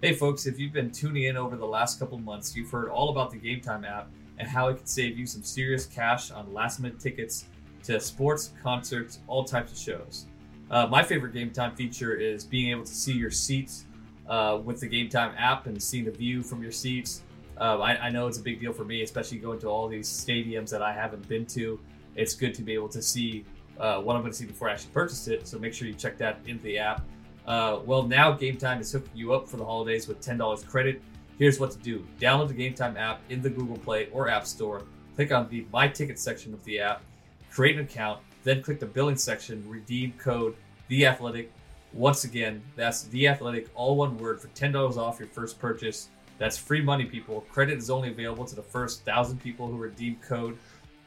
Hey folks, if you've been tuning in over the last couple months, you've heard all about the Game Time app and how it can save you some serious cash on last minute tickets to sports, concerts, all types of shows. Uh, my favorite Game Time feature is being able to see your seats uh, with the Game Time app and seeing the view from your seats. Uh, I, I, know it's a big deal for me, especially going to all these stadiums that I haven't been to. It's good to be able to see uh, what I'm going to see before I actually purchase it. So make sure you check that into the app. Uh, well, now Game Time is hooking you up for the holidays with $10 credit. Here's what to do download the Game Time app in the Google Play or App Store. Click on the My Ticket section of the app, create an account, then click the billing section, redeem code The Athletic. Once again, that's The Athletic, all one word, for $10 off your first purchase. That's free money, people. Credit is only available to the first thousand people who redeem code,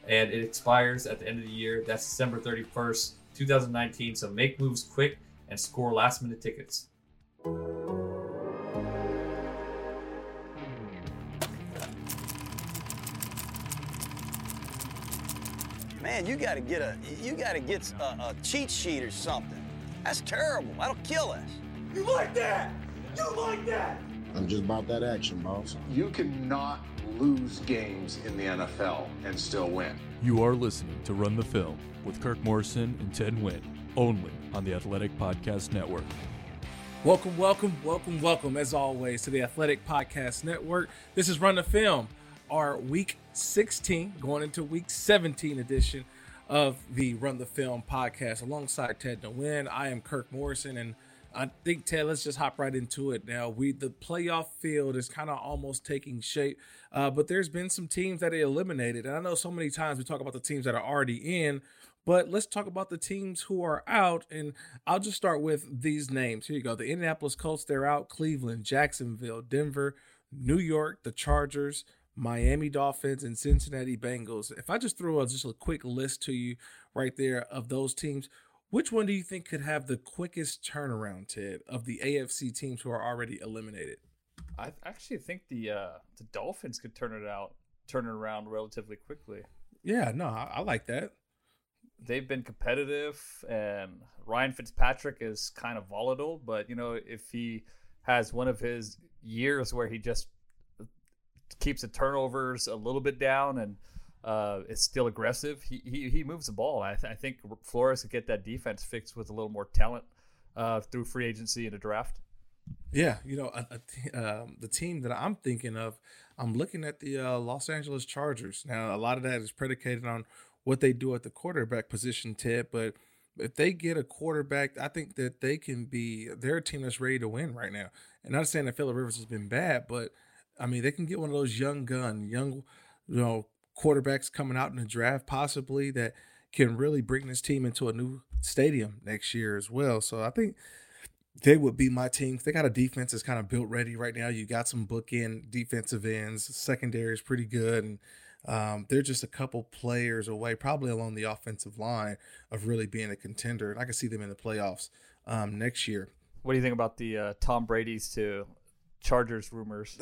and it expires at the end of the year. That's December 31st, 2019. So make moves quick and score last minute tickets. Man, you got to get a you got to get a, a, cheat sheet or something. That's terrible. That'll kill us. You like that? You like that? I'm just about that action, boss. You cannot lose games in the NFL and still win. You are listening to Run the Film with Kirk Morrison and Ted Nguyen, only on the Athletic Podcast Network. Welcome, welcome, welcome, welcome, as always, to the Athletic Podcast Network. This is Run the Film, our week 16, going into week 17 edition of the Run the Film podcast alongside Ted Nguyen. I am Kirk Morrison, and I think Ted, let's just hop right into it now. We the playoff field is kind of almost taking shape, uh, but there's been some teams that are eliminated, and I know so many times we talk about the teams that are already in, but let's talk about the teams who are out, and I'll just start with these names. Here you go: the Indianapolis Colts, they're out. Cleveland, Jacksonville, Denver, New York, the Chargers. Miami Dolphins and Cincinnati Bengals. If I just throw a, just a quick list to you right there of those teams, which one do you think could have the quickest turnaround, Ted, of the AFC teams who are already eliminated? I actually think the uh, the Dolphins could turn it out, turn it around relatively quickly. Yeah, no, I, I like that. They've been competitive, and Ryan Fitzpatrick is kind of volatile. But you know, if he has one of his years where he just keeps the turnovers a little bit down and uh, it's still aggressive. He, he, he moves the ball. I, th- I think Flores could get that defense fixed with a little more talent uh, through free agency and a draft. Yeah, you know, um, the team that I'm thinking of, I'm looking at the uh, Los Angeles Chargers. Now, a lot of that is predicated on what they do at the quarterback position, Ted. But if they get a quarterback, I think that they can be. They're a team that's ready to win right now. And not saying that Philip Rivers has been bad, but I mean, they can get one of those young gun, young, you know, quarterbacks coming out in the draft, possibly that can really bring this team into a new stadium next year as well. So I think they would be my team. They got a defense that's kind of built ready right now. You got some bookend defensive ends. Secondary is pretty good, and um, they're just a couple players away, probably along the offensive line, of really being a contender. And I can see them in the playoffs um, next year. What do you think about the uh, Tom Brady's to Chargers rumors.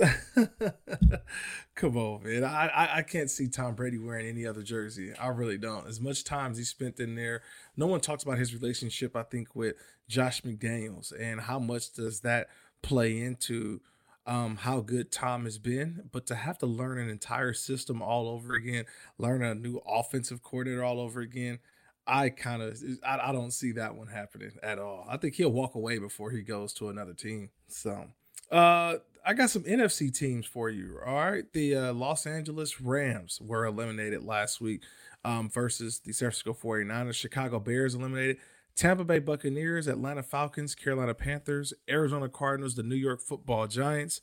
Come on, man. I, I, I can't see Tom Brady wearing any other jersey. I really don't. As much time as he spent in there, no one talks about his relationship. I think with Josh McDaniels and how much does that play into um, how good Tom has been. But to have to learn an entire system all over again, learn a new offensive coordinator all over again. I kind of I, I don't see that one happening at all. I think he'll walk away before he goes to another team. So uh, I got some NFC teams for you. All right. The uh, Los Angeles Rams were eliminated last week um, versus the San Francisco 49ers. Chicago Bears eliminated. Tampa Bay Buccaneers, Atlanta Falcons, Carolina Panthers, Arizona Cardinals, the New York Football Giants,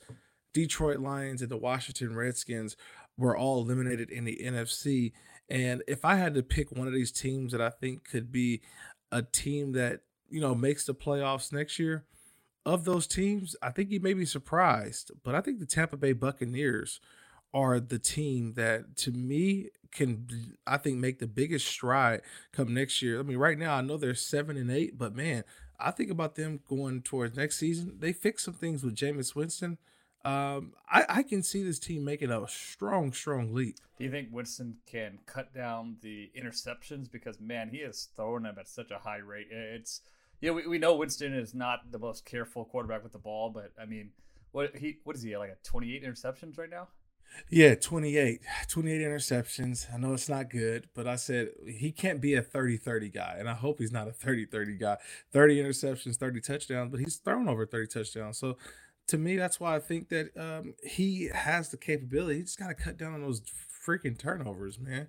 Detroit Lions, and the Washington Redskins were all eliminated in the NFC. And if I had to pick one of these teams that I think could be a team that, you know, makes the playoffs next year, of those teams, I think you may be surprised, but I think the Tampa Bay Buccaneers are the team that to me can I think make the biggest stride come next year. I mean, right now I know they're seven and eight, but man, I think about them going towards next season. They fix some things with Jameis Winston. Um, I, I can see this team making a strong, strong leap. Do you think Winston can cut down the interceptions? Because man, he is throwing them at such a high rate. It's yeah, we, we know Winston is not the most careful quarterback with the ball, but I mean, what he what is he like a 28 interceptions right now? Yeah, 28. 28 interceptions. I know it's not good, but I said he can't be a 30-30 guy, and I hope he's not a 30-30 guy. 30 interceptions, 30 touchdowns, but he's thrown over 30 touchdowns. So to me, that's why I think that um, he has the capability. He just got to cut down on those freaking turnovers, man.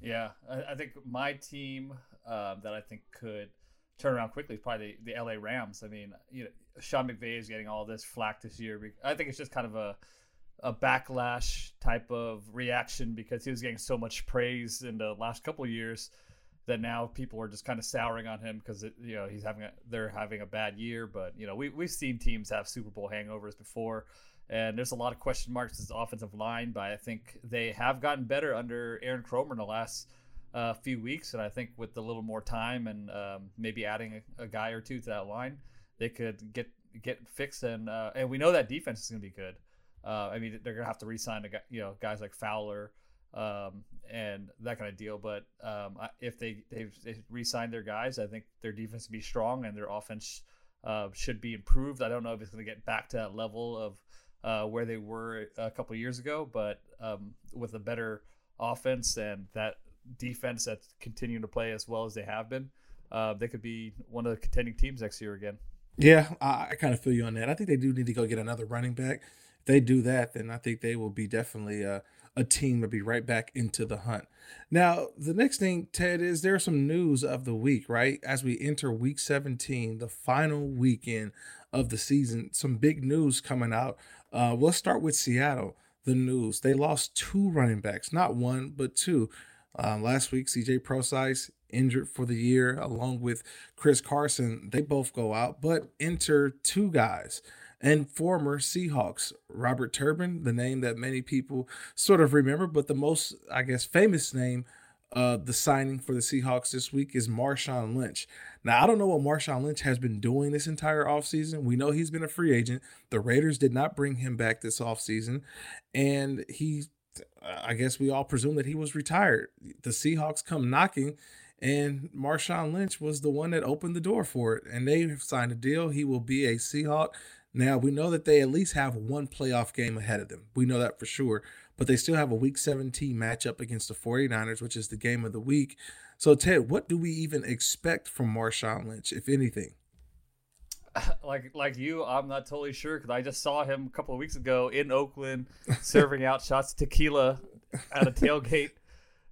Yeah, I, I think my team um, that I think could turn around quickly is probably the, the LA Rams. I mean, you know, Sean McVay is getting all this flack this year. I think it's just kind of a a backlash type of reaction because he was getting so much praise in the last couple years that now people are just kind of souring on him because you know he's having a, they're having a bad year. But you know we we've seen teams have Super Bowl hangovers before, and there's a lot of question marks as offensive line. But I think they have gotten better under Aaron Kromer in the last uh, few weeks, and I think with a little more time and um, maybe adding a, a, guy or two to that line, they could get get fixed. And uh, and we know that defense is going to be good. Uh, I mean, they're gonna have to re-sign a guy, you know guys like Fowler um, and that kind of deal. But um, if they they've, they've re-signed their guys, I think their defense will be strong and their offense uh, should be improved. I don't know if it's going to get back to that level of uh, where they were a couple years ago, but um, with a better offense and that defense that's continuing to play as well as they have been, uh, they could be one of the contending teams next year again. Yeah, I, I kind of feel you on that. I think they do need to go get another running back If they do that, then I think they will be definitely a, a team to be right back into the hunt. Now, the next thing, Ted, is there's some news of the week, right? As we enter week 17, the final weekend of the season, some big news coming out. Uh, let's start with Seattle. The news they lost two running backs, not one, but two. Um, last week, CJ Prosise injured for the year, along with Chris Carson. They both go out, but enter two guys and former Seahawks. Robert Turbin, the name that many people sort of remember, but the most, I guess, famous name, uh, the signing for the Seahawks this week is Marshawn Lynch. Now, I don't know what Marshawn Lynch has been doing this entire offseason. We know he's been a free agent. The Raiders did not bring him back this offseason, and he, I guess we all presume that he was retired. The Seahawks come knocking and Marshawn Lynch was the one that opened the door for it. And they signed a deal. He will be a Seahawk now, we know that they at least have one playoff game ahead of them. We know that for sure. But they still have a week 17 matchup against the 49ers, which is the game of the week. So, Ted, what do we even expect from Marshawn Lynch, if anything? Like like you, I'm not totally sure because I just saw him a couple of weeks ago in Oakland serving out shots of tequila at a tailgate,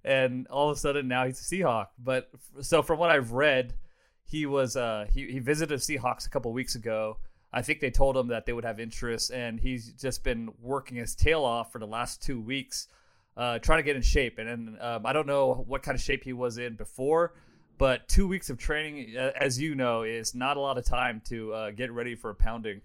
and all of a sudden now he's a Seahawk. But so from what I've read, he was uh, he he visited Seahawks a couple of weeks ago I think they told him that they would have interest, and he's just been working his tail off for the last two weeks, uh, trying to get in shape. And, and um, I don't know what kind of shape he was in before, but two weeks of training, as you know, is not a lot of time to uh, get ready for a pounding.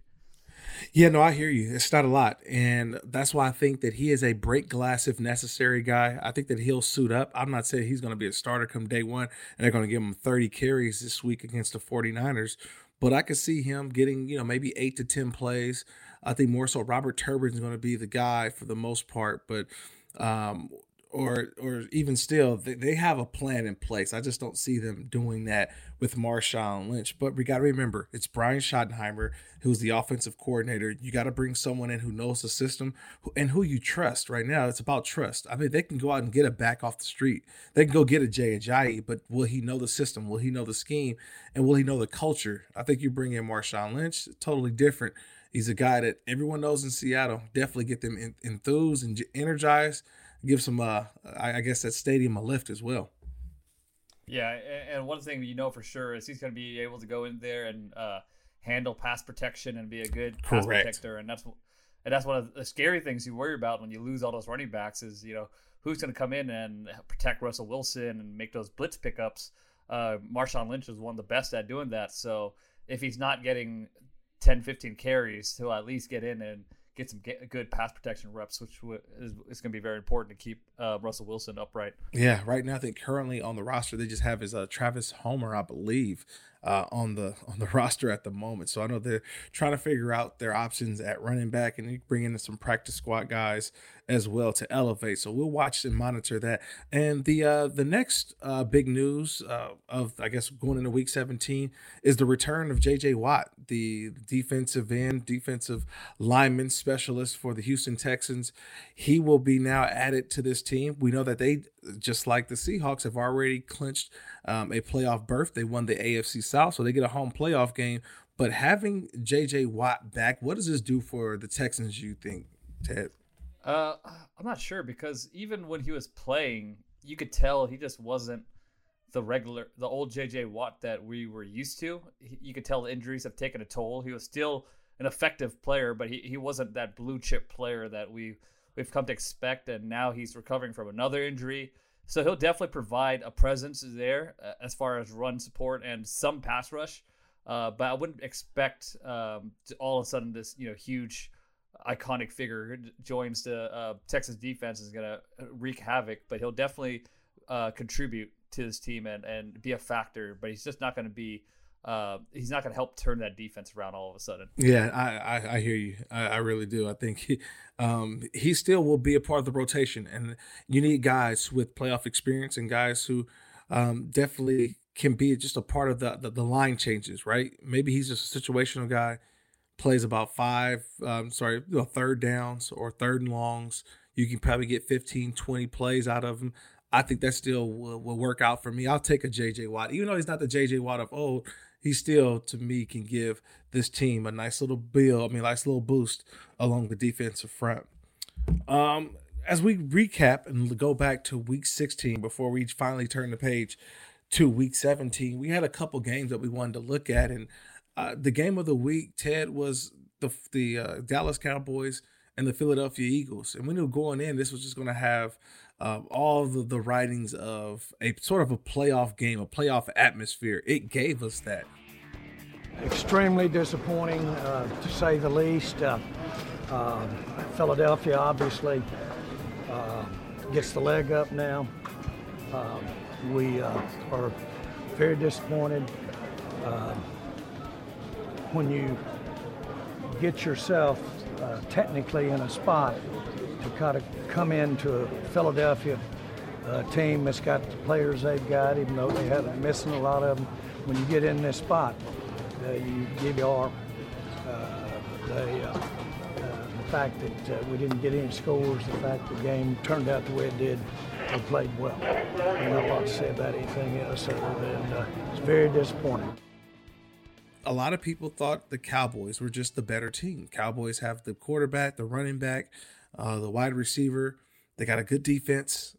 Yeah, no, I hear you. It's not a lot. And that's why I think that he is a break glass if necessary guy. I think that he'll suit up. I'm not saying he's going to be a starter come day one and they're going to give him 30 carries this week against the 49ers, but I could see him getting, you know, maybe eight to 10 plays. I think more so Robert Turbin is going to be the guy for the most part, but, um, or, or even still, they, they have a plan in place. I just don't see them doing that with Marshawn Lynch. But we got to remember, it's Brian Schottenheimer who's the offensive coordinator. You got to bring someone in who knows the system and who you trust. Right now, it's about trust. I mean, they can go out and get a back off the street. They can go get a Jay Ajayi, but will he know the system? Will he know the scheme? And will he know the culture? I think you bring in Marshawn Lynch, totally different. He's a guy that everyone knows in Seattle. Definitely get them enthused and energized. Give some, uh, I guess, that stadium a lift as well. Yeah, and one thing you know for sure is he's going to be able to go in there and uh, handle pass protection and be a good pass Correct. protector, and that's and that's one of the scary things you worry about when you lose all those running backs is you know who's going to come in and protect Russell Wilson and make those blitz pickups. Uh, Marshawn Lynch is one of the best at doing that. So if he's not getting 10, 15 carries, he'll at least get in and get some good pass protection reps, which is, is going to be very important to keep uh, Russell Wilson upright. Yeah, right now I think currently on the roster they just have is uh, Travis Homer, I believe. Uh, on the on the roster at the moment. So I know they're trying to figure out their options at running back and bring in some practice squad guys as well to elevate. So we'll watch and monitor that. And the uh, the next uh, big news uh, of I guess going into Week 17 is the return of J.J. Watt, the defensive end, defensive lineman specialist for the Houston Texans. He will be now added to this team. We know that they just like the Seahawks have already clinched um, a playoff berth. They won the AFC South, so they get a home playoff game. But having J.J. Watt back, what does this do for the Texans? You think, Ted? Uh, I'm not sure because even when he was playing, you could tell he just wasn't the regular, the old JJ Watt that we were used to. You could tell the injuries have taken a toll. He was still an effective player, but he, he wasn't that blue chip player that we we've come to expect. And now he's recovering from another injury, so he'll definitely provide a presence there uh, as far as run support and some pass rush. Uh, but I wouldn't expect um, all of a sudden this you know huge iconic figure joins the uh, Texas defense is going to wreak havoc, but he'll definitely uh, contribute to this team and, and be a factor. But he's just not going to be. Uh, he's not going to help turn that defense around all of a sudden. Yeah, I, I, I hear you. I, I, really do. I think he, um, he still will be a part of the rotation, and you need guys with playoff experience and guys who um, definitely can be just a part of the, the, the line changes. Right? Maybe he's just a situational guy plays about five, um, sorry, third downs or third and longs. You can probably get 15, 20 plays out of him. I think that still will, will work out for me. I'll take a JJ Watt, even though he's not the JJ Watt of old. He still, to me, can give this team a nice little bill. I mean, nice little boost along the defensive front. Um, as we recap and go back to Week 16 before we finally turn the page to Week 17, we had a couple games that we wanted to look at, and uh, the game of the week, Ted, was the the uh, Dallas Cowboys and the Philadelphia Eagles, and we knew going in this was just going to have uh, all the the writings of a sort of a playoff game, a playoff atmosphere. It gave us that. Extremely disappointing, uh, to say the least. Uh, um, Philadelphia obviously gets the leg up now. Um, we are very disappointed. When you get yourself uh, technically in a spot to kind of come into a Philadelphia uh, team that's got the players they've got, even though they have missing a lot of them. When you get in this spot, uh, you give your uh, the, uh, uh, the fact that we didn't get any scores, the fact the game turned out the way it did, we played well. I'm not a lot to say about anything else other than it's very disappointing a lot of people thought the Cowboys were just the better team. Cowboys have the quarterback, the running back, uh, the wide receiver. They got a good defense.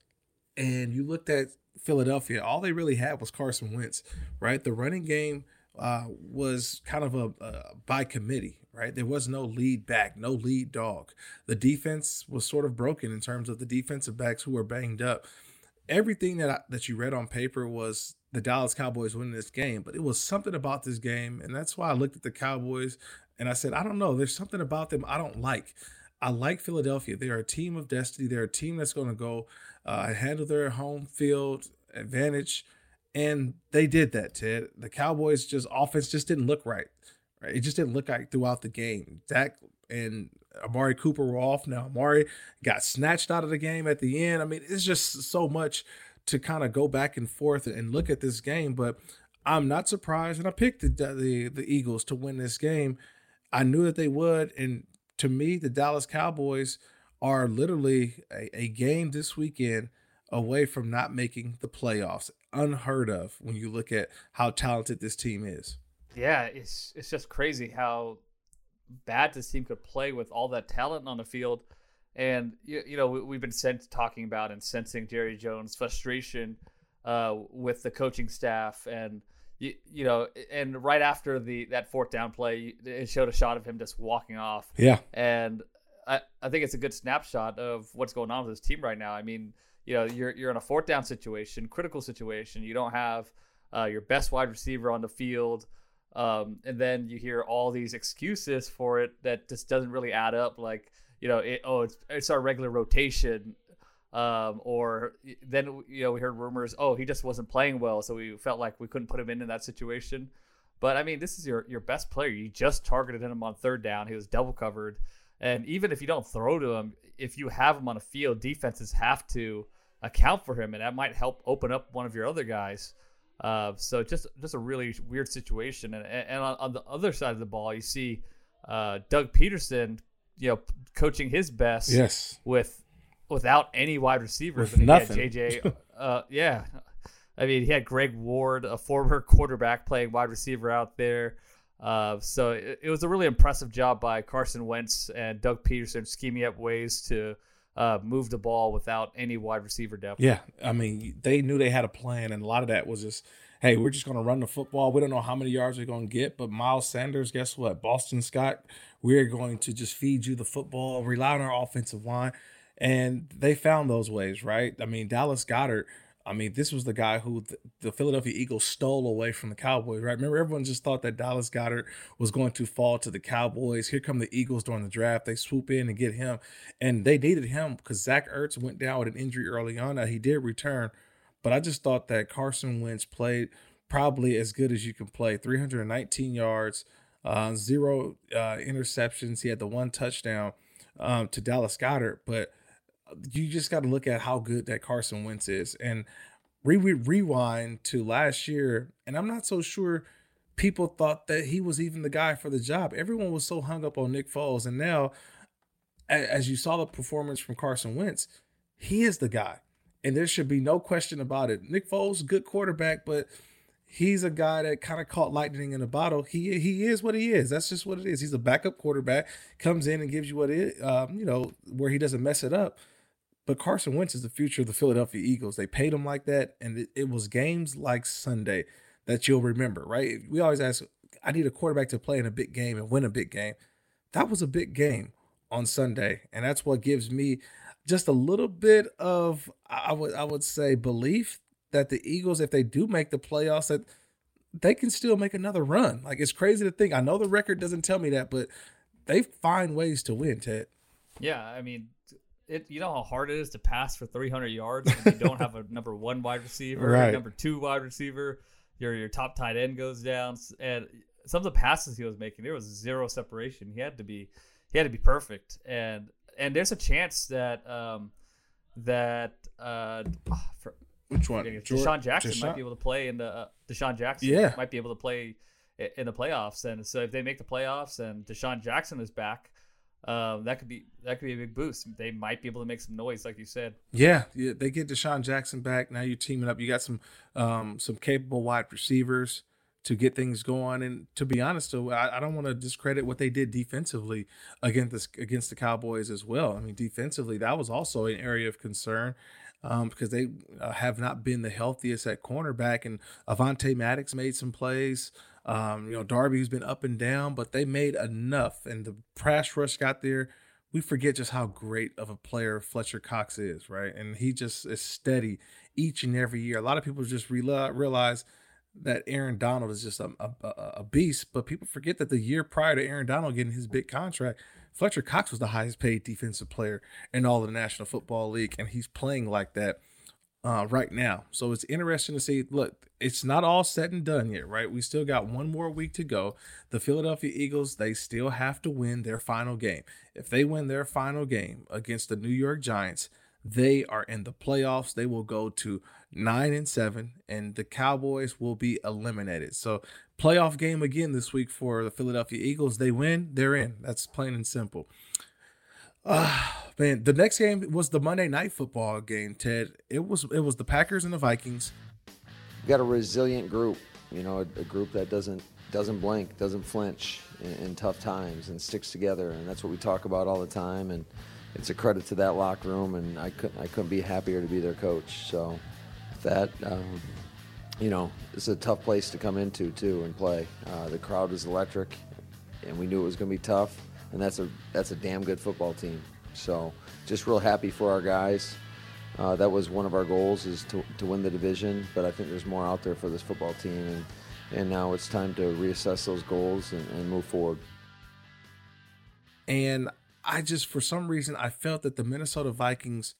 And you looked at Philadelphia, all they really had was Carson Wentz, right? The running game uh, was kind of a, a by committee, right? There was no lead back, no lead dog. The defense was sort of broken in terms of the defensive backs who were banged up. Everything that I, that you read on paper was the Dallas Cowboys winning this game, but it was something about this game. And that's why I looked at the Cowboys and I said, I don't know. There's something about them I don't like. I like Philadelphia. They're a team of destiny. They're a team that's going to go uh, handle their home field advantage. And they did that, Ted. The Cowboys just offense just didn't look right. Right. It just didn't look like throughout the game. Dak and Amari Cooper were off. Now Amari got snatched out of the game at the end. I mean, it's just so much to kind of go back and forth and look at this game, but I'm not surprised. And I picked the, the the Eagles to win this game. I knew that they would, and to me, the Dallas Cowboys are literally a, a game this weekend away from not making the playoffs. Unheard of when you look at how talented this team is. Yeah, it's it's just crazy how bad this team could play with all that talent on the field. And you, you know we, have been sent, talking about and sensing Jerry Jones' frustration uh, with the coaching staff, and you, you know, and right after the that fourth down play, it showed a shot of him just walking off. Yeah, and I, I think it's a good snapshot of what's going on with this team right now. I mean, you know, you're you're in a fourth down situation, critical situation. You don't have uh, your best wide receiver on the field. Um, and then you hear all these excuses for it that just doesn't really add up. Like, you know, it, oh, it's it's our regular rotation, um, or then you know we heard rumors, oh, he just wasn't playing well, so we felt like we couldn't put him in in that situation. But I mean, this is your your best player. You just targeted him on third down. He was double covered, and even if you don't throw to him, if you have him on a field, defenses have to account for him, and that might help open up one of your other guys. Uh, so just just a really weird situation. And and on, on the other side of the ball, you see uh, Doug Pederson, you know, coaching his best. Yes. With without any wide receivers. I mean, nothing. He had JJ. Uh, yeah. I mean, he had Greg Ward, a former quarterback, playing wide receiver out there. Uh, so it, it was a really impressive job by Carson Wentz and Doug Pederson scheming up ways to uh, move the ball without any wide receiver depth. Yeah, I mean, they knew they had a plan, and a lot of that was just, hey, we're just going to run the football. We don't know how many yards we're going to get, but Miles Sanders, guess what? Boston Scott, we're going to just feed you the football, rely on our offensive line, and they found those ways, right? I mean, Dallas Goedert. I mean, this was the guy who the, Philadelphia Eagles stole away from the Cowboys, right? Remember, everyone just thought that Dallas Goedert was going to fall to the Cowboys. Here come the Eagles during the draft. They swoop in and get him, and they needed him because Zach Ertz went down with an injury early on. Now he did return, but I just thought that Carson Wentz played probably as good as you can play 319 yards, uh, zero uh, interceptions. He had the one touchdown um, to Dallas Goedert, but you just got to look at how good that Carson Wentz is. And re- re- rewind to last year, and I'm not so sure people thought that he was even the guy for the job. Everyone was so hung up on Nick Foles, and now, as you saw the performance from Carson Wentz, he is the guy, and there should be no question about it. Nick Foles, good quarterback, but he's a guy that kind of caught lightning in a bottle. He he is what he is. That's just what it is. He's a backup quarterback, comes in and gives you what it, um, you know, where he doesn't mess it up. But Carson Wentz is the future of the Philadelphia Eagles. They paid him like that, and it, it was games like Sunday that you'll remember, right? We always ask, I need a quarterback to play in a big game and win a big game. That was a big game on Sunday, and that's what gives me just a little bit of I would I would say belief that the Eagles, if they do make the playoffs, that they can still make another run. Like it's crazy to think. I know the record doesn't tell me that, but they find ways to win, Ted. Yeah, I mean, it. You know how hard it is to pass for 300 yards when you don't have a number one wide receiver, Right. number two wide receiver. Your your top tight end goes down, and some of the passes he was making, there was zero separation. He had to be he had to be perfect, and and there's a chance that um that uh for, Which one? DeSean Jackson DeSean- might be able to play in the uh, DeSean Jackson Yeah. might be able to play in the playoffs, and so if they make the playoffs and DeSean Jackson is back, um, that could be that could be a big boost. They might be able to make some noise, like you said. Yeah, yeah, they get DeSean Jackson back. Now you're teaming up. You got some um some capable wide receivers to get things going. And to be honest, though, I, I don't want to discredit what they did defensively against this, against the Cowboys as well. I mean, defensively, that was also an area of concern. Um, because they uh, have not been the healthiest at cornerback, and Avonte Maddox made some plays. Um, you know, Darby's been up and down, but they made enough, and the pass rush got there we forget just how great of a player Fletcher Cox is, right? And he just is steady each and every year. A lot of people just realize, that Aaron Donald is just a, a- a beast, but people forget that the year prior to Aaron Donald getting his big contract, Fletcher Cox was the highest paid defensive player in all of the National Football League, and he's playing like that uh, right now. So it's interesting to see. Look, it's not all said and done yet, right? We still got one more week to go. The Philadelphia Eagles, they still have to win their final game. If they win their final game against the New York Giants, they are in the playoffs. They will go to nine and seven, and the Cowboys will be eliminated. So, playoff game again this week for the Philadelphia Eagles. They win, they're in. That's plain and simple. Ah, man, the next game was the Monday night football game, Ted. It was it was the Packers and the Vikings. We've got a resilient group, you know, a, a group that doesn't doesn't blink, doesn't flinch in, in tough times, and sticks together. And that's what we talk about all the time. And it's a credit to that locker room. And I couldn't I couldn't be happier to be their coach. So that um, you know, it's a tough place to come into too and play. Uh, the crowd is electric, and we knew it was going to be tough. And that's a that's a damn good football team. So just real happy for our guys. Uh, that was one of our goals is to, to win the division, but I think there's more out there for this football team, and, and now it's time to reassess those goals and, and move forward. And I just for some reason I felt that the Minnesota Vikings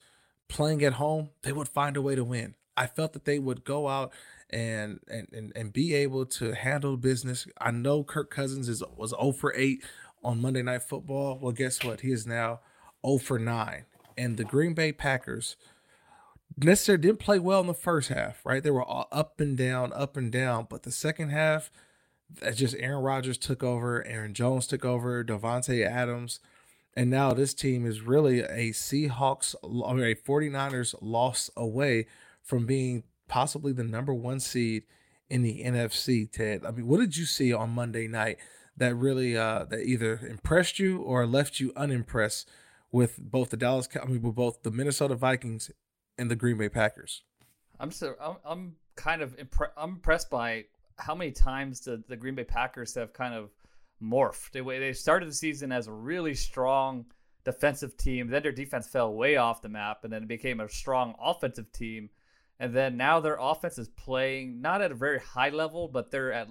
playing at home, they would find a way to win. I felt that they would go out and and and, and be able to handle business. I know Kirk Cousins is was 0 for 8 on Monday Night Football. Well, guess what? He is now 0 for 9. And the Green Bay Packers necessarily didn't play well in the first half, right? They were all up and down, up and down. But the second half, that's just Aaron Rodgers took over, Aaron Jones took over, Davante Adams. And now this team is really a Seahawks or a 49ers loss away from being possibly the number one seed in the NFC, Ted. I mean, what did you see on Monday night that really uh that either impressed you or left you unimpressed with both the Dallas I mean with both the Minnesota Vikings and the Green Bay Packers? I'm so I'm, I'm kind of impre- I'm impressed by how many times the, the Green Bay Packers have kind of morphed. They, they started the season as a really strong defensive team. Then their defense fell way off the map, and then it became a strong offensive team. And then now their offense is playing not at a very high level, but they're at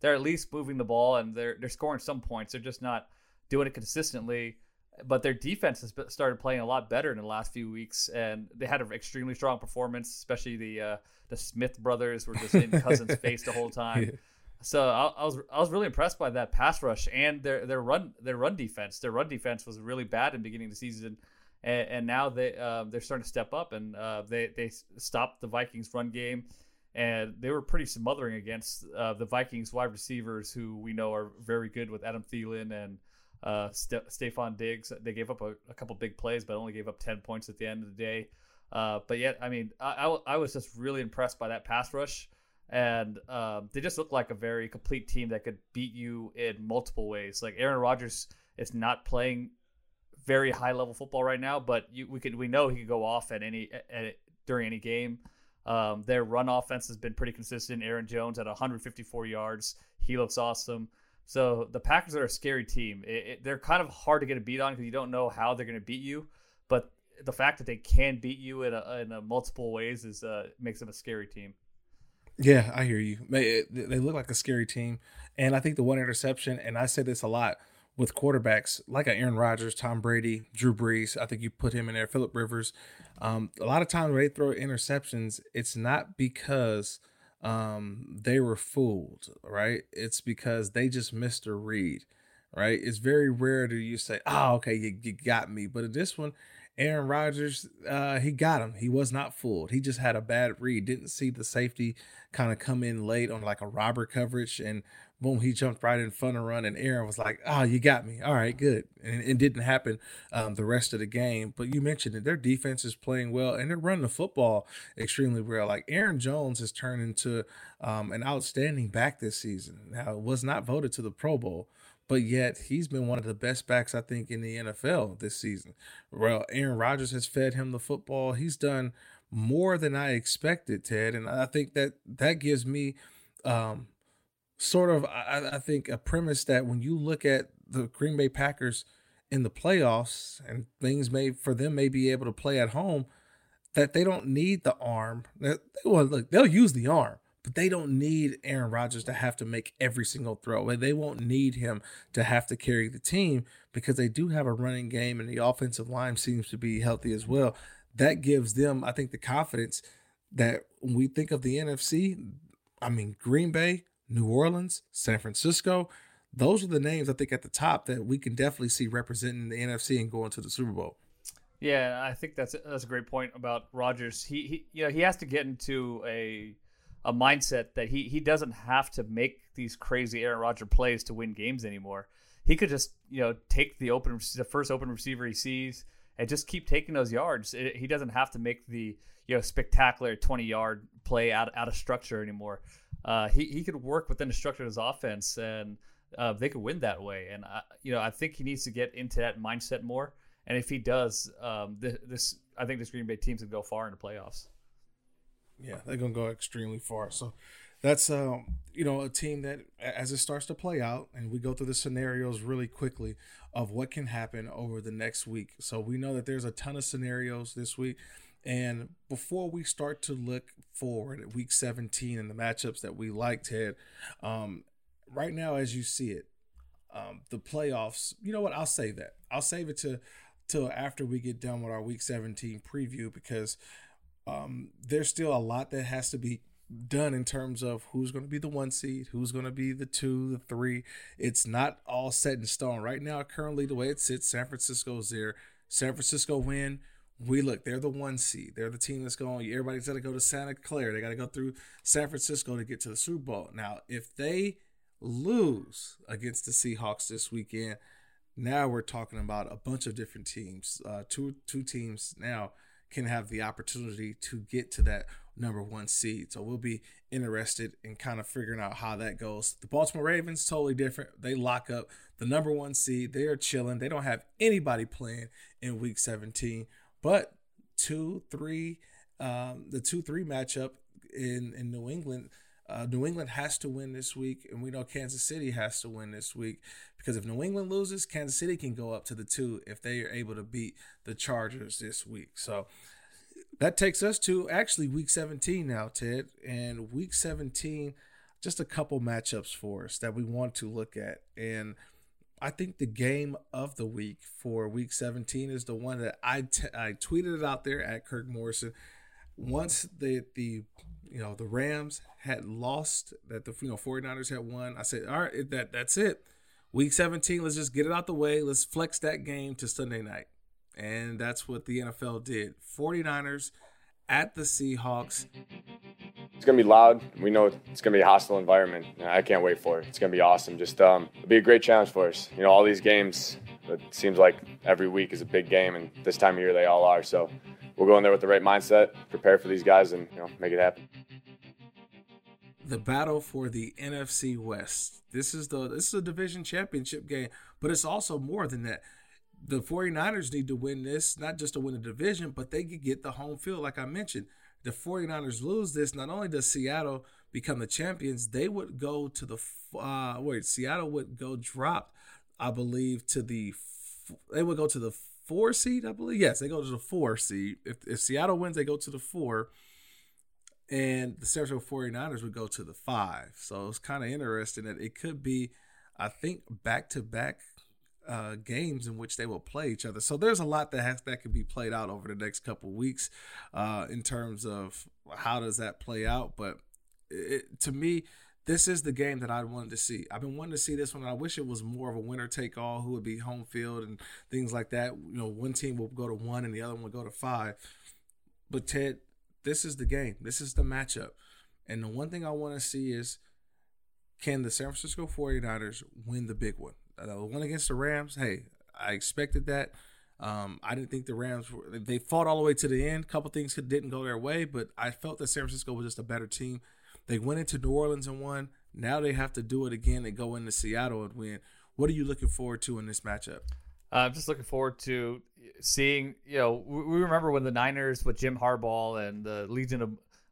they're at least moving the ball and they're they're scoring some points. They're just not doing it consistently. But their defense has started playing a lot better in the last few weeks, and they had an extremely strong performance. Especially the uh, the Smith brothers were just in Cousins' face the whole time. Yeah. So I, I, was I was really impressed by that pass rush and their their run their run defense. Their run defense was really bad in the beginning of the season, and, and now they uh, they're starting to step up and uh, they they stopped the Vikings run game, and they were pretty smothering against uh, the Vikings wide receivers who we know are very good with Adam Thielen and uh, St- Stefon Diggs. They gave up a, a, couple big plays, but only gave up ten points at the end of the day. Uh, but yet, I mean, I, was just really impressed by that pass rush and um, they just look like a very complete team that could beat you in multiple ways. Like Aaron Rodgers is not playing very high level football right now, but you, we could we know he could go off at any at, during any game. Um, their run offense has been pretty consistent. Aaron Jones at 154 yards, he looks awesome. So the Packers are a scary team. It, it, they're kind of hard to get a beat on because you don't know how they're going to beat you. But the fact that they can beat you in a, in a multiple ways is uh, makes them a scary team. Yeah, I hear you. They look like a scary team, and I think the one interception, and I say this a lot with quarterbacks like Aaron Rodgers, Tom Brady, Drew Brees. I think you put him in there, Philip Rivers. Um, a lot of times when they throw interceptions, it's not because um, they were fooled, right? It's because they just missed a read, right? It's very rare to you say, "Oh, okay, you, you got me," but in this one, Aaron Rodgers, uh, he got him. He was not fooled. He just had a bad read. Didn't see the safety kind of come in late on like a robber coverage, and boom, he jumped right in front of run. And Aaron was like, "Oh, you got me. All right, good." And it didn't happen um, the rest of the game. But you mentioned it. Their defense is playing well, and they're running the football extremely well. Like Aaron Jones has turned into um, an outstanding back this season. Now, was not voted to the Pro Bowl but yet he's been one of the best backs I think in the NFL this season. Well, Aaron Rodgers has fed him the football. He's done more than I expected, Ted, and I think that that gives me um, sort of I, I think a premise that when you look at the Green Bay Packers in the playoffs and things may for them may be able to play at home that they don't need the arm. They, Well, look, they'll use the arm, but they don't need Aaron Rodgers to have to make every single throw. They won't need him to have to carry the team because they do have a running game and the offensive line seems to be healthy as well. That gives them, I think, the confidence that when we think of the NFC, I mean, Green Bay, New Orleans, San Francisco, those are the names I think at the top that we can definitely see representing the NFC and going to the Super Bowl. Yeah, I think that's that's a great point about Rodgers. He, he you know he has to get into a a mindset that he he doesn't have to make these crazy Aaron Rodgers plays to win games anymore. He could just you know take the open the first open receiver he sees and just keep taking those yards. It, he doesn't have to make the you know spectacular twenty yard play out out of structure anymore. Uh, he he could work within the structure of his offense and. Uh, they could win that way, and I, you know I think he needs to get into that mindset more. And if he does, um, this, I think this Green Bay team could go far in the playoffs. Yeah, they're gonna go extremely far. So that's um, you know a team that as it starts to play out and we go through the scenarios really quickly of what can happen over the next week. So we know that there's a ton of scenarios this week. And before we start to look forward at week 17 and the matchups that we like, Ted, um, right now, as you see it, um, the playoffs, you know what? I'll save that. I'll save it to till after we get done with our week 17 preview because um, there's still a lot that has to be done in terms of who's going to be the one seed, who's going to be the two, the three. It's not all set in stone right now. Currently, the way it sits, San Francisco's there. San Francisco win. We look, they're the one seed. They're the team that's going. Everybody's got to go to Santa Clara. They got to go through San Francisco to get to the Super Bowl. Now, if they lose against the Seahawks this weekend, now we're talking about a bunch of different teams. Uh, two two teams now can have the opportunity to get to that number one seed. So we'll be interested in kind of figuring out how that goes. The Baltimore Ravens totally different. They lock up the number one seed. They are chilling. They don't have anybody playing in Week 17. But two, three, um, the two three matchup in in New England uh, New England has to win this week, and we know Kansas City has to win this week because if New England loses, Kansas City can go up to the two if they are able to beat the Chargers this week. So that takes us to actually week 17 now, Ted. And week 17, just a couple matchups for us that we want to look at. And I think the game of the week for week 17 is the one that I, t- I tweeted it out there at Kirk Morrison. Once the the you know the Rams had lost, that the you know 49ers had won. I said, all right, that that's it. Week 17, let's just get it out the way. Let's flex that game to Sunday night. And that's what the NFL did. 49ers at the Seahawks. It's gonna be loud. We know it's gonna be a hostile environment. I can't wait for it. It's gonna be awesome. Just um, it'll be a great challenge for us. You know, all these games. It seems like every week is a big game, and this time of year they all are. So we'll go in there with the right mindset, prepare for these guys, and you know, make it happen the battle for the NFC West. This is the this is a division championship game, but it's also more than that. The 49ers need to win this, not just to win the division, but they could get the home field like I mentioned. The 49ers lose this, not only does Seattle become the champions, they would go to the uh wait, Seattle would go drop, I believe to the they would go to the 4 seed, I believe. Yes, they go to the 4 seed. If if Seattle wins, they go to the 4 and the San Francisco 49ers would go to the five. So it's kind of interesting that it could be, I think, back to back games in which they will play each other. So there's a lot that has that could be played out over the next couple weeks uh, in terms of how does that play out. But it, to me, this is the game that I wanted to see. I've been wanting to see this one. I wish it was more of a winner take all, who would be home field and things like that. You know, one team will go to one and the other one will go to five. But Ted, this is the game. This is the matchup. And the one thing I want to see is can the San Francisco 49ers win the big one? The one against the Rams, hey, I expected that. Um, I didn't think the Rams were, they fought all the way to the end. A couple things didn't go their way, but I felt that San Francisco was just a better team. They went into New Orleans and won. Now they have to do it again and go into Seattle and win. What are you looking forward to in this matchup? Uh, I'm just looking forward to seeing. You know, we remember when the Niners with Jim Harbaugh and the Legion of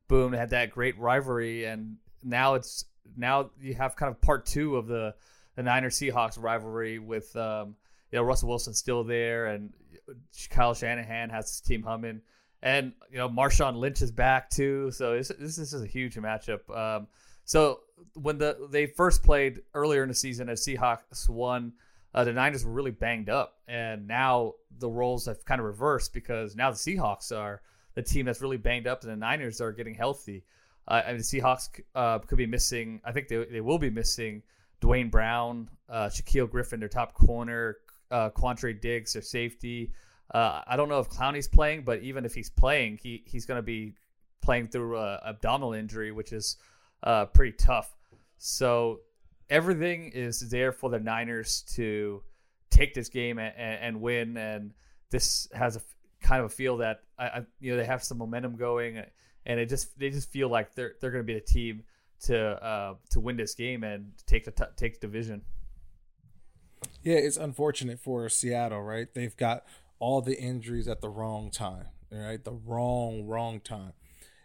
Boom had that great rivalry, and now it's now you have kind of part two of the the Niners Seahawks rivalry with um, you know Russell Wilson still there, and Kyle Shanahan has his team humming, and you know Marshawn Lynch is back too. So this, this, is a huge matchup. Um, so when the they first played earlier in the season, as Seahawks won uh, the Niners were really banged up, and now the roles have kind of reversed because now the Seahawks are the team that's really banged up, and the Niners are getting healthy. Uh, mean, the Seahawks uh, could be missing. I think they they will be missing Duane Brown, uh, Shaquill Griffin, their top corner, uh, Quandre Diggs, their safety. Uh, I don't know if Clowney's playing, but even if he's playing, he he's going to be playing through a abdominal injury, which is uh, pretty tough. So everything is there for the Niners to take this game and, and win. And this has a kind of a feel that I, I, you know they have some momentum going, and it just they just feel like they're they're going to be the team to uh, to win this game and take the take the division. Yeah, it's unfortunate for Seattle, right? They've got all the injuries at the wrong time, right? The wrong wrong time.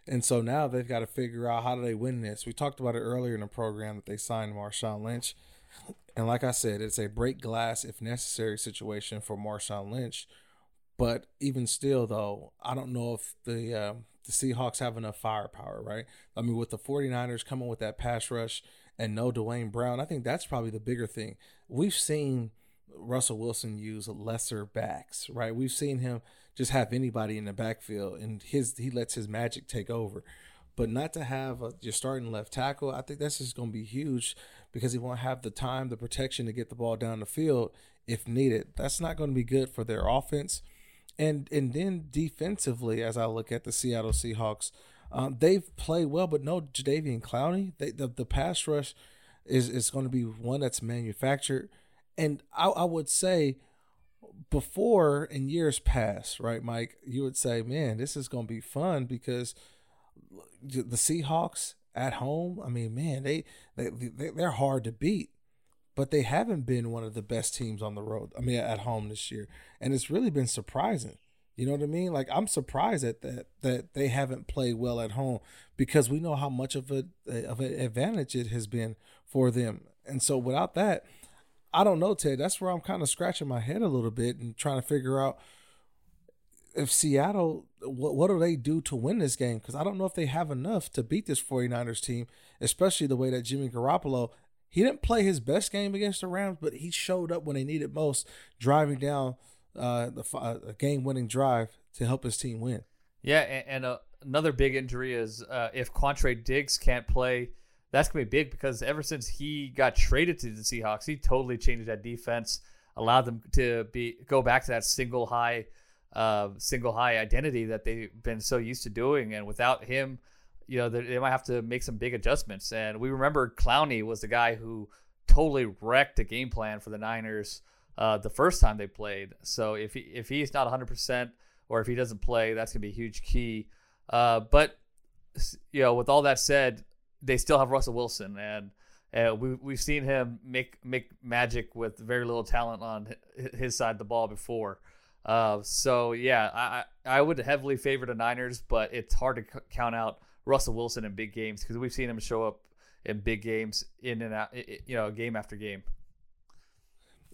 And so now they've got to figure out how do they win this. We talked about it earlier in the program that they signed Marshawn Lynch. And like I said, it's a break glass if necessary situation for Marshawn Lynch. But even still, though, I don't know if the uh, the Seahawks have enough firepower, right? I mean, with the 49ers coming with that pass rush and no Duane Brown, I think that's probably the bigger thing. We've seen Russell Wilson use lesser backs, right? We've seen him just have anybody in the backfield, and his he lets his magic take over. but not to have a, your starting left tackle, I think that's just going to be huge because he won't have the time, the protection to get the ball down the field if needed. That's not going to be good for their offense. And and then defensively, as I look at the Seattle Seahawks, um, they've played well, but no Jadeveon Clowney. They, the the pass rush is is going to be one that's manufactured, and I, I would say before in years past, right, Mike, you would say, man, this is going to be fun because the Seahawks at home. I mean, man, they they they're hard to beat but they haven't been one of the best teams on the road. I mean, at home this year, and it's really been surprising. You know what I mean? Like I'm surprised at that that they haven't played well at home because we know how much of a of an advantage it has been for them. And so without that, I don't know, Ted. That's where I'm kind of scratching my head a little bit and trying to figure out if Seattle what what do they do to win this game because I don't know if they have enough to beat this 49ers team, especially the way that Jimmy Garoppolo he didn't play his best game against the Rams, but he showed up when they needed most, driving down uh, the uh, game-winning drive to help his team win. Yeah, and, and uh, another big injury is uh, if Quandre Diggs can't play, that's gonna be big because ever since he got traded to the Seahawks, he totally changed that defense, allowed them to be go back to that single high, uh, single high identity that they've been so used to doing, and without him you know, they might have to make some big adjustments. And we remember Clowney was the guy who totally wrecked the game plan for the Niners uh, the first time they played. So if he, if he's not 100% or if he doesn't play, that's going to be a huge key. Uh, but, you know, with all that said, they still have Russell Wilson. And uh, we, we've seen him make, make magic with very little talent on his side of the ball before. Uh, so, yeah, I, I would heavily favor the Niners, but it's hard to c- count out Russell Wilson in big games because we've seen him show up in big games in and out, you know, game after game.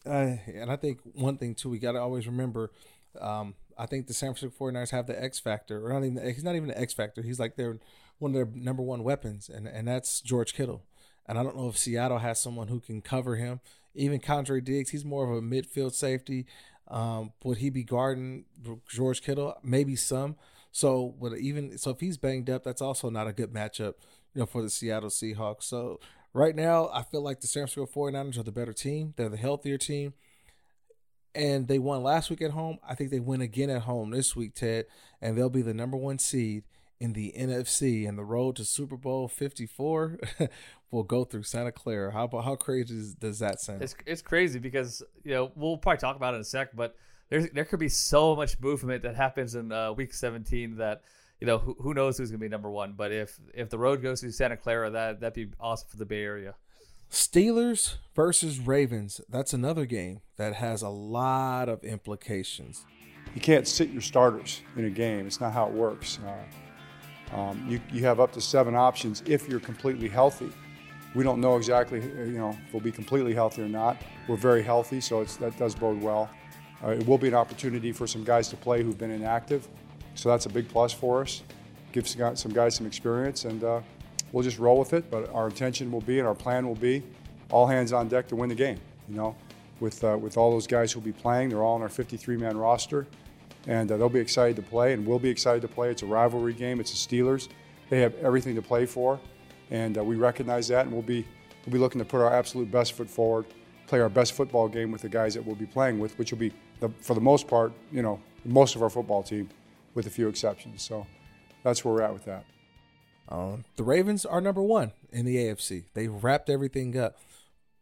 Uh, and I think one thing too, we got to always remember. Um, I think the San Francisco 49ers have the X factor, or not even. He's not even the X factor. He's like their one of their number one weapons, and and that's George Kittle. And I don't know if Seattle has someone who can cover him. Even Quandre Diggs, he's more of a midfield safety. Um, would he be guarding George Kittle? Maybe some. So with even so if he's banged up, that's also not a good matchup, you know, for the Seattle Seahawks. So right now, I feel like the San Francisco 49ers are the better team. They're the healthier team. And they won last week at home. I think they win again at home this week, Ted, and they'll be the number one seed in the NFC. And the road to Super Bowl 54 will go through Santa Clara. How how crazy does that sound? It's it's crazy because you know we'll probably talk about it in a sec, but there's there could be so much movement that happens in uh, week 17 that you know who, who knows who's going to be number one. But if if the road goes through Santa Clara, that that'd be awesome for the Bay Area. Steelers versus Ravens. That's another game that has a lot of implications. You can't sit your starters in a game. It's not how it works. Uh, um, you, you have up to seven options if you're completely healthy. We don't know exactly, you know, if we'll be completely healthy or not. We're very healthy, so that does bode well. Uh, it will be an opportunity for some guys to play who've been inactive, so that's a big plus for us. Give some guys some experience, and uh, we'll just roll with it. But our intention will be, and our plan will be, all hands on deck to win the game. You know, with uh, with all those guys who'll be playing, they're all on our 53-man roster, and uh, they'll be excited to play, and we'll be excited to play. It's a rivalry game. It's the Steelers. They have everything to play for, and uh, we recognize that, and we'll be we'll be looking to put our absolute best foot forward, play our best football game with the guys that we'll be playing with, which will be the, for the most part, you know, most of our football team, with a few exceptions. So that's where we're at with that. Um, the Ravens are number one in the AFC. They wrapped everything up,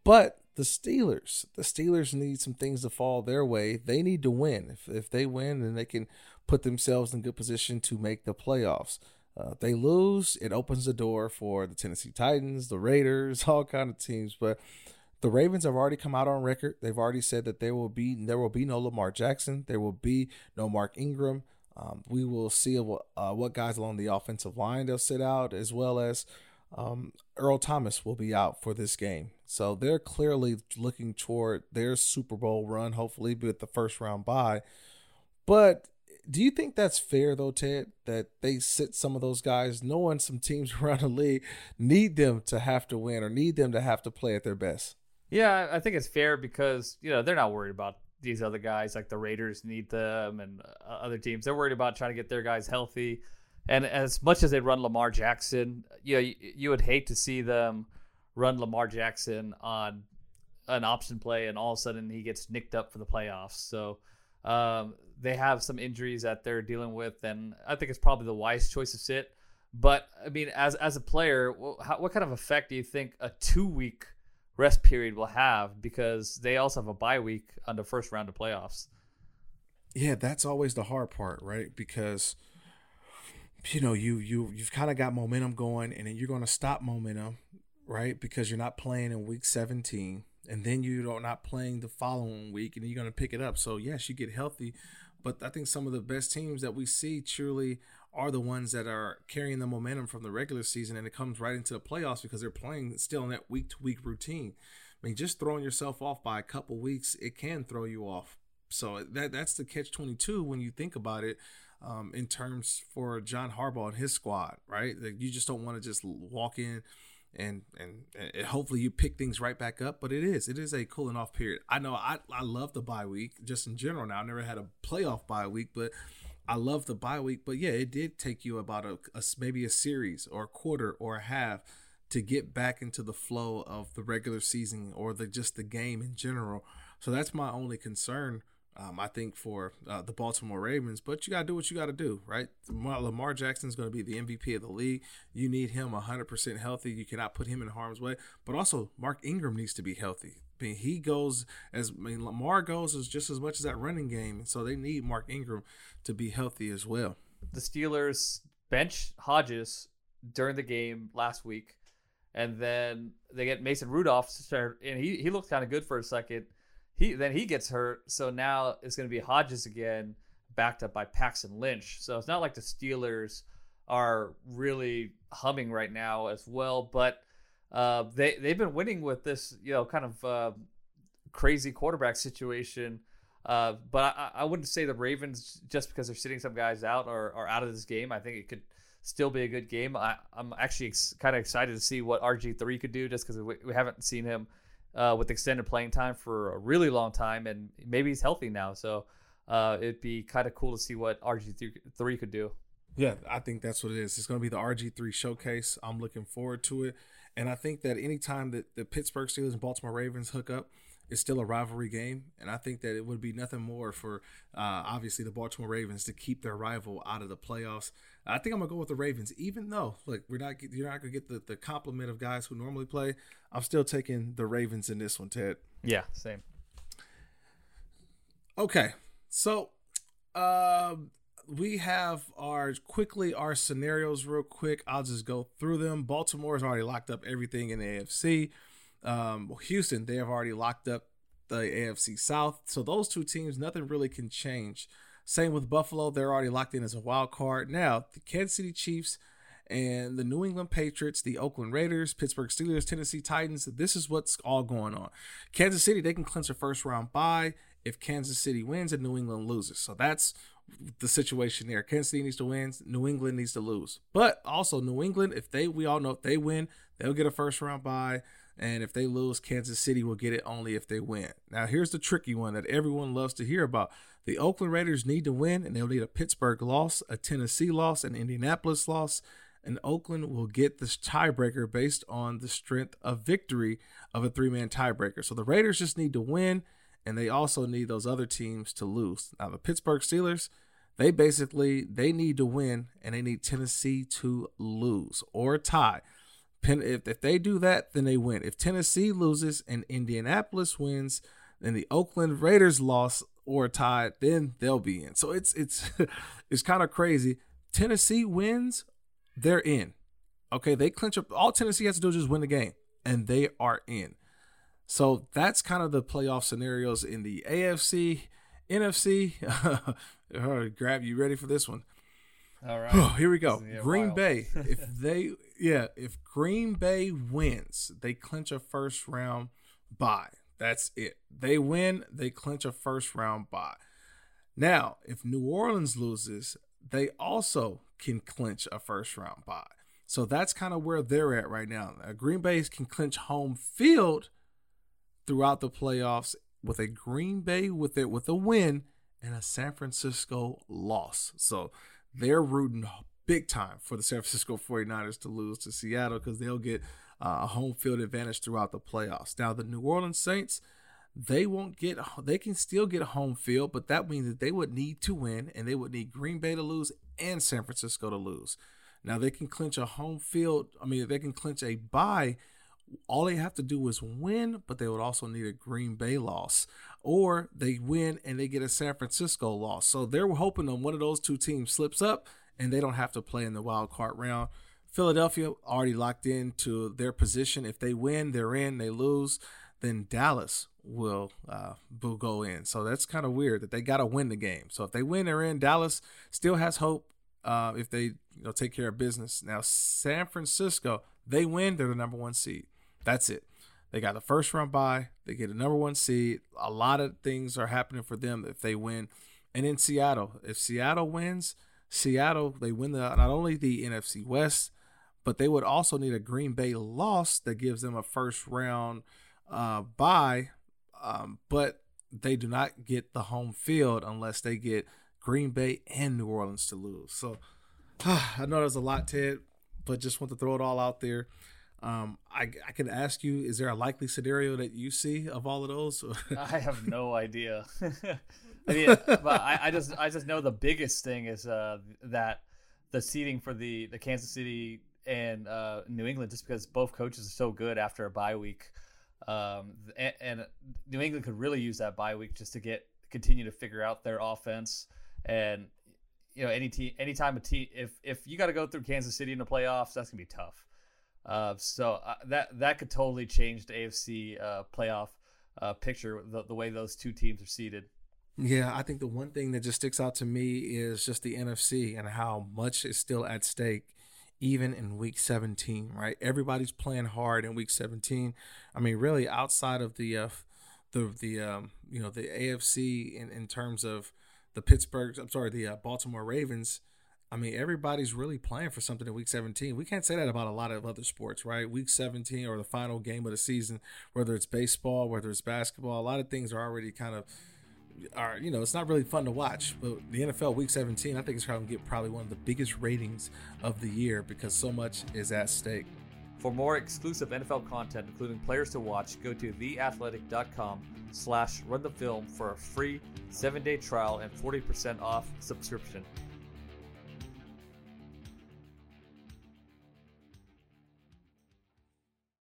but the Steelers, the Steelers need some things to fall their way. They need to win. If if they win, then they can put themselves in good position to make the playoffs. Uh, they lose, it opens the door for the Tennessee Titans, the Raiders, all kind of teams. But the Ravens have already come out on record. They've already said that there will be there will be no Lamar Jackson. There will be no Mark Ingram. Um, we will see what, uh, what guys along the offensive line they'll sit out, as well as um, Earl Thomas will be out for this game. So they're clearly looking toward their Super Bowl run, hopefully with the first round bye. But do you think that's fair though, Ted, that they sit some of those guys, knowing some teams around the league need them to have to win or need them to have to play at their best? Yeah, I think it's fair because you know they're not worried about these other guys like the Raiders need them and uh, other teams. They're worried about trying to get their guys healthy And as much as they run Lamar Jackson, you know, you, you would hate to see them run Lamar Jackson on an option play and all of a sudden he gets nicked up for the playoffs. So um, they have some injuries that they're dealing with, and I think it's probably the wise choice to sit. But I mean, as as a player, what, what kind of effect do you think a two week rest period will have? Because they also have a bye week on the first round of playoffs. Yeah, that's always the hard part, right? Because you know you you you've kind of got momentum going, and then you're going to stop momentum, right? Because you're not playing in week 17 and then you're not playing the following week and you're going to pick it up. So, yes, you get healthy, but I think some of the best teams that we see truly are the ones that are carrying the momentum from the regular season and it comes right into the playoffs because they're playing still in that week to week routine. I mean, just throwing yourself off by a couple weeks, it can throw you off. So that that's the catch 22 when you think about it um, in terms for John Harbaugh and his squad, right? Like you just don't want to just walk in and, and and hopefully you pick things right back up. But it is it is a cooling off period. I know I I love the bye week just in general. Now I never had a playoff bye week, but I love the bye week. But yeah, it did take you about a, a maybe a series or a quarter or a half to get back into the flow of the regular season or the just the game in general. So that's my only concern um, I think for uh, the Baltimore Ravens, but you got to do what you got to do, right? Lamar Jackson is going to be the MVP of the league. You need him 100% healthy. You cannot put him in harm's way. But also, Mark Ingram needs to be healthy. Mean, he goes as I mean, Lamar goes as just as much as that running game, so they need Mark Ingram to be healthy as well. The Steelers bench Hodges during the game last week, and then they get Mason Rudolph, to start, and he he looked kind of good for a second he then he gets hurt, so now it's going to be Hodges again, backed up by Paxton Lynch. So it's not like the Steelers are really humming right now as well, but uh, they they've been winning with this you know kind of uh, crazy quarterback situation. Uh, but I, I, wouldn't say the Ravens just because they're sitting some guys out or are out of this game. I think it could still be a good game. I, am actually ex- kind of excited to see what RG three could do just because we, we haven't seen him uh, with extended playing time for a really long time, and maybe he's healthy now. So uh, it'd be kind of cool to see what RG3 could do. Yeah, I think that's what it is. It's going to be the RG3 showcase. I'm looking forward to it. And I think that anytime that the Pittsburgh Steelers and Baltimore Ravens hook up, it's still a rivalry game, and I think that it would be nothing more for uh, obviously the Baltimore Ravens to keep their rival out of the playoffs. I think I'm gonna go with the Ravens, even though like we're not you're not gonna get the the compliment of guys who normally play. I'm still taking the Ravens in this one, Ted. Yeah, same. Okay, so uh, we have our quickly our scenarios real quick. I'll just go through them. Baltimore's already locked up everything in the AFC. Um, Houston, they have already locked up the AFC South. So those two teams, nothing really can change. Same with Buffalo, they're already locked in as a wild card. Now, the Kansas City Chiefs and the New England Patriots, the Oakland Raiders, Pittsburgh Steelers, Tennessee Titans, this is what's all going on. Kansas City, they can clinch a first round bye if Kansas City wins and New England loses. So that's the situation there. Kansas City needs to win, New England needs to lose. But also New England, if they we all know if they win, they'll get a first round bye. And if they lose, Kansas City will get it only if they win. Now, here's the tricky one that everyone loves to hear about. The Oakland Raiders need to win, and they'll need a Pittsburgh loss, a Tennessee loss, an Indianapolis loss, and Oakland will get this tiebreaker based on the strength of victory of a three man tiebreaker. So the Raiders just need to win, and they also need those other teams to lose. Now, the Pittsburgh Steelers, they basically they need to win, and they need Tennessee to lose or tie. If, if they do that, then they win. If Tennessee loses and Indianapolis wins, then the Oakland Raiders loss or tie, then they'll be in. So it's it's it's kind of crazy. Tennessee wins, they're in. Okay, they clinch up. All Tennessee has to do is just win the game, and they are in. So that's kind of the playoff scenarios in the AFC, NFC. grab you ready for this one? All right. here we go. Green Bay. if they yeah, if Green Bay wins, they clinch a first round bye. That's it. They win, they clinch a first round bye. Now, if New Orleans loses, they also can clinch a first round bye. So that's kind of where they're at right now. now. Green Bay can clinch home field throughout the playoffs with a Green Bay with it with a win and a San Francisco loss. So they're rooting big time for the San Francisco 49ers to lose to Seattle because they'll get uh, a home field advantage throughout the playoffs. Now, the New Orleans Saints, they won't get, they can still get a home field, but that means that they would need to win and they would need Green Bay to lose and San Francisco to lose. Now, they can clinch a home field, I mean, they can clinch a bye all they have to do is win, but they would also need a Green Bay loss. Or they win and they get a San Francisco loss. So they're hoping on one of those two teams slips up and they don't have to play in the wild card round. Philadelphia already locked into their position. If they win, they're in. They lose, then Dallas will uh, will go in. So that's kind of weird that they got to win the game. So if they win, they're in. Dallas still has hope uh, if they you know take care of business. Now San Francisco, they win, they're the number one seed. That's it. They got the first round bye. They get a number one seed. A lot of things are happening for them if they win. And in Seattle, if Seattle wins, Seattle they win the not only the NFC West, but they would also need a Green Bay loss that gives them a first round uh, bye. Um, but they do not get the home field unless they get Green Bay and New Orleans to lose. So I know there's a lot, Ted, but just want to throw it all out there. Um, I I can ask you: Is there a likely scenario that you see of all of those? I have no idea. I mean, but I, I, just I just know the biggest thing is uh, that the seating for the the Kansas City and uh, New England, just because both coaches are so good after a bye week, um, and, and, New England could really use that bye week just to get continue to figure out their offense and. You know, any team, anytime a team, if if you got to go through Kansas City in the playoffs, that's gonna be tough. Uh, so uh, that that could totally change the AFC uh, playoff uh, picture, the, the way those two teams are seated. Yeah, I think the one thing that just sticks out to me is just the NFC and how much is still at stake, even in Week 17. Right, everybody's playing hard in Week 17. I mean, really, outside of the uh, the the um, you know the AFC in in terms of the Pittsburgh, I'm sorry, the uh, Baltimore Ravens I mean, everybody's really playing for something in week 17. We can't say that about a lot of other sports, right? Week 17 or the final game of the season, whether it's baseball, whether it's basketball, a lot of things are already kind of are you know it's not really fun to watch but the nfl week 17 i think it's going to get probably one of the biggest ratings of the year because so much is at stake for more exclusive nfl content including players to watch go to theathletic.com slash run the film for a free seven day trial and 40% off subscription